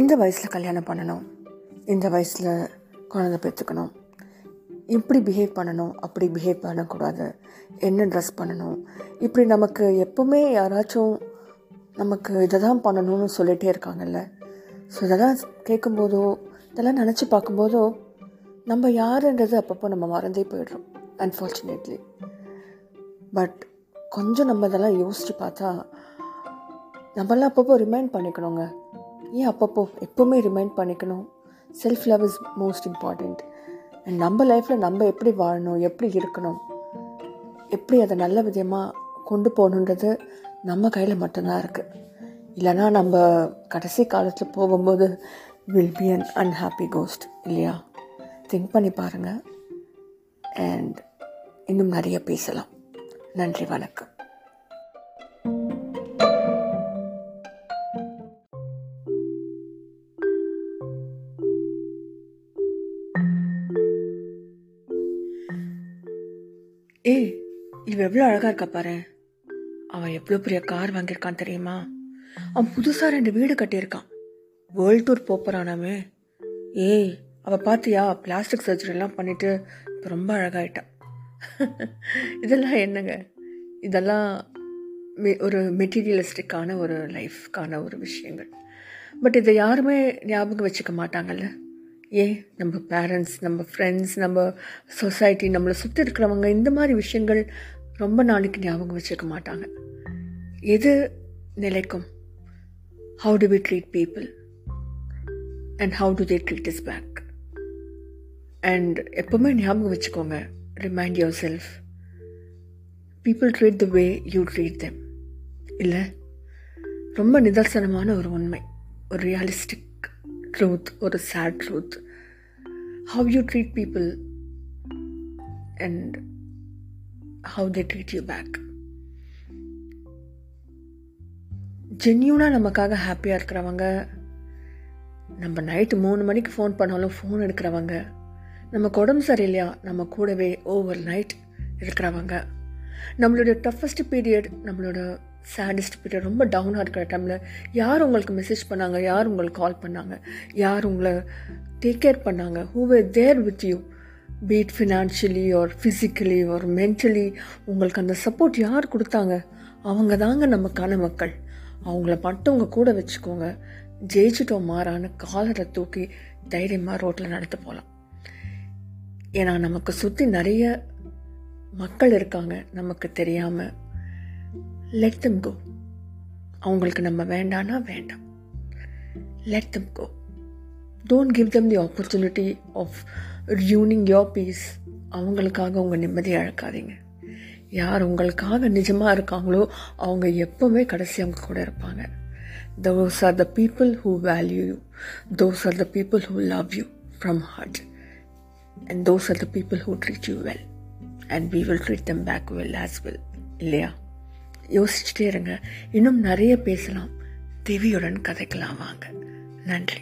இந்த வயசில் கல்யாணம் பண்ணணும். இந்த வயசில் குழந்தை பெற்றுக்கணும். இப்படி பிஹேவ் பண்ணணும் அப்படி பிஹேவ் பண்ணக்கூடாது. என்ன ட்ரெஸ் பண்ணணும்? இப்படி நமக்கு எப்போவுமே யாராச்சும் நமக்கு இதை தான் பண்ணணும்னு சொல்லிகிட்டே இருக்காங்கல்ல. ஸோ இதெல்லாம் கேட்கும்போதோ இதெல்லாம் நினச்சி பார்க்கும்போதோ நம்ம யாருன்றது அப்பப்போ நம்ம மறந்தே போயிடுறோம் அன்ஃபார்ச்சுனேட்லி பட் கொஞ்சம் நம்ம இதெல்லாம் யோசித்து பார்த்தா நம்மளாம் அப்பப்போ ரிமைண்ட் பண்ணிக்கணுங்க. ஏன் அப்பப்போ எப்போவுமே ரிமைண்ட் பண்ணிக்கணும். Self love is most important and நம்ம லைஃப்பில் நம்ம எப்படி வாழணும் எப்படி இருக்கணும் எப்படி அதை நல்ல விதமாக கொண்டு போகணுன்றது நம்ம கையில் மட்டும்தான் இருக்குது இல்லைனா நம்ம கடைசி காலத்தில் போகும்போது will be un unhappy ghost இல்லையா? திங்க் பண்ணி பாருங்கள் அண்ட் இன்னும் நிறைய பேசலாம். நன்றி வணக்கம். ஏய் இவ எவ்வளோ அழகாக இருக்கா பாரு. அவன் எவ்வளோ பெரிய கார் வாங்கியிருக்கான் தெரியுமா? அவன் புதுசாக ரெண்டு வீடு கட்டியிருக்கான். வேர்ல்ட் டூர் போகிறானாமே ஏய் அவள் பார்த்தியா பிளாஸ்டிக் சர்ஜரிலாம் பண்ணிட்டு இப்போ ரொம்ப அழகாயிட்டான் இதெல்லாம் என்னங்க? இதெல்லாம் மெ- ஒரு மெட்டீரியலிஸ்டிக்கான ஒரு லைஃப்க்கான ஒரு விஷயங்கள். பட் இதை யாருமே ஞாபகம் வச்சுக்க மாட்டாங்கல்ல? ஏன் நம்ம பேரண்ட்ஸ் நம்ம ஃப்ரெண்ட்ஸ் நம்ம சொசைட்டி நம்மளை சுற்றி இருக்கிறவங்க இந்த மாதிரி விஷயங்கள் ரொம்ப நாளைக்கு ஞாபகம் வச்சுக்க மாட்டாங்க. எது நிலைக்கும்? How do we treat people and how do they treat is back and எப்பவுமே ஞாபகம் வச்சுக்கோங்க remind your self people treat the way you treat them இல்லை? ரொம்ப நிதர்சனமான ஒரு உண்மை ஒரு ரியலிஸ்டிக் ட்ரூத் ஒரு sad truth how you treat people and how they treat you back ஜென்யூனாக நமக்காக ஹாப்பியாக இருக்கிறவங்க நம்ம நைட்டு மூணு மணிக்கு ஃபோன் பண்ணாலும் ஃபோன் எடுக்கிறவங்க நமக்கு உடம்பு சரியில்லையா நம்ம கூடவே ஓவர் நைட் இருக்கிறவங்க. நம்மளுடைய டஃபஸ்ட் பீரியட் நம்மளோட சேடஸ்ட் பீரியட் ரொம்ப டவுனாக இருக்கிற டைமில் யார் உங்களுக்கு மெசேஜ் பண்ணாங்க? யார் உங்களுக்கு கால் பண்ணாங்க? யார் உங்களை டேக் கேர் பண்ணாங்க? Who were there with you be it financially or physically or mentally உங்களுக்கு அந்த சப்போர்ட் யார் கொடுத்தாங்க? அவங்க தாங்க நமக்கான மக்கள். அவங்கள மட்டும் உங்கள் கூட வச்சுக்கோங்க. ஜெயிச்சிட்டோம் மாறான்னு காலரை தூக்கி தைரியமாக ரோட்டில் நடத்து போகலாம் ஏன்னா நமக்கு சுற்றி நிறைய மக்கள் இருக்காங்க. நமக்கு தெரியாமல் லெட் தம் கோ அவங்களுக்கு நம்ம வேண்டானா வேண்டாம் let them go don't give them the opportunity of ruining your peace அவங்களுக்காக உங்கள் நிம்மதியை அழக்காதீங்க யார் உங்களுக்காக நிஜமாக இருக்காங்களோ அவங்க எப்போவுமே கடைசி அவங்க கூட இருப்பாங்க those are the people who value you those are the people who love you from heart and those are the people who treat you well and we will treat them back well as well இல்லையா யோசிச்சுட்டே இருங்க. இன்னும் நிறைய பேசலாம். தேவியுடன் கதைக்கலாம் வாங்க. நன்றி.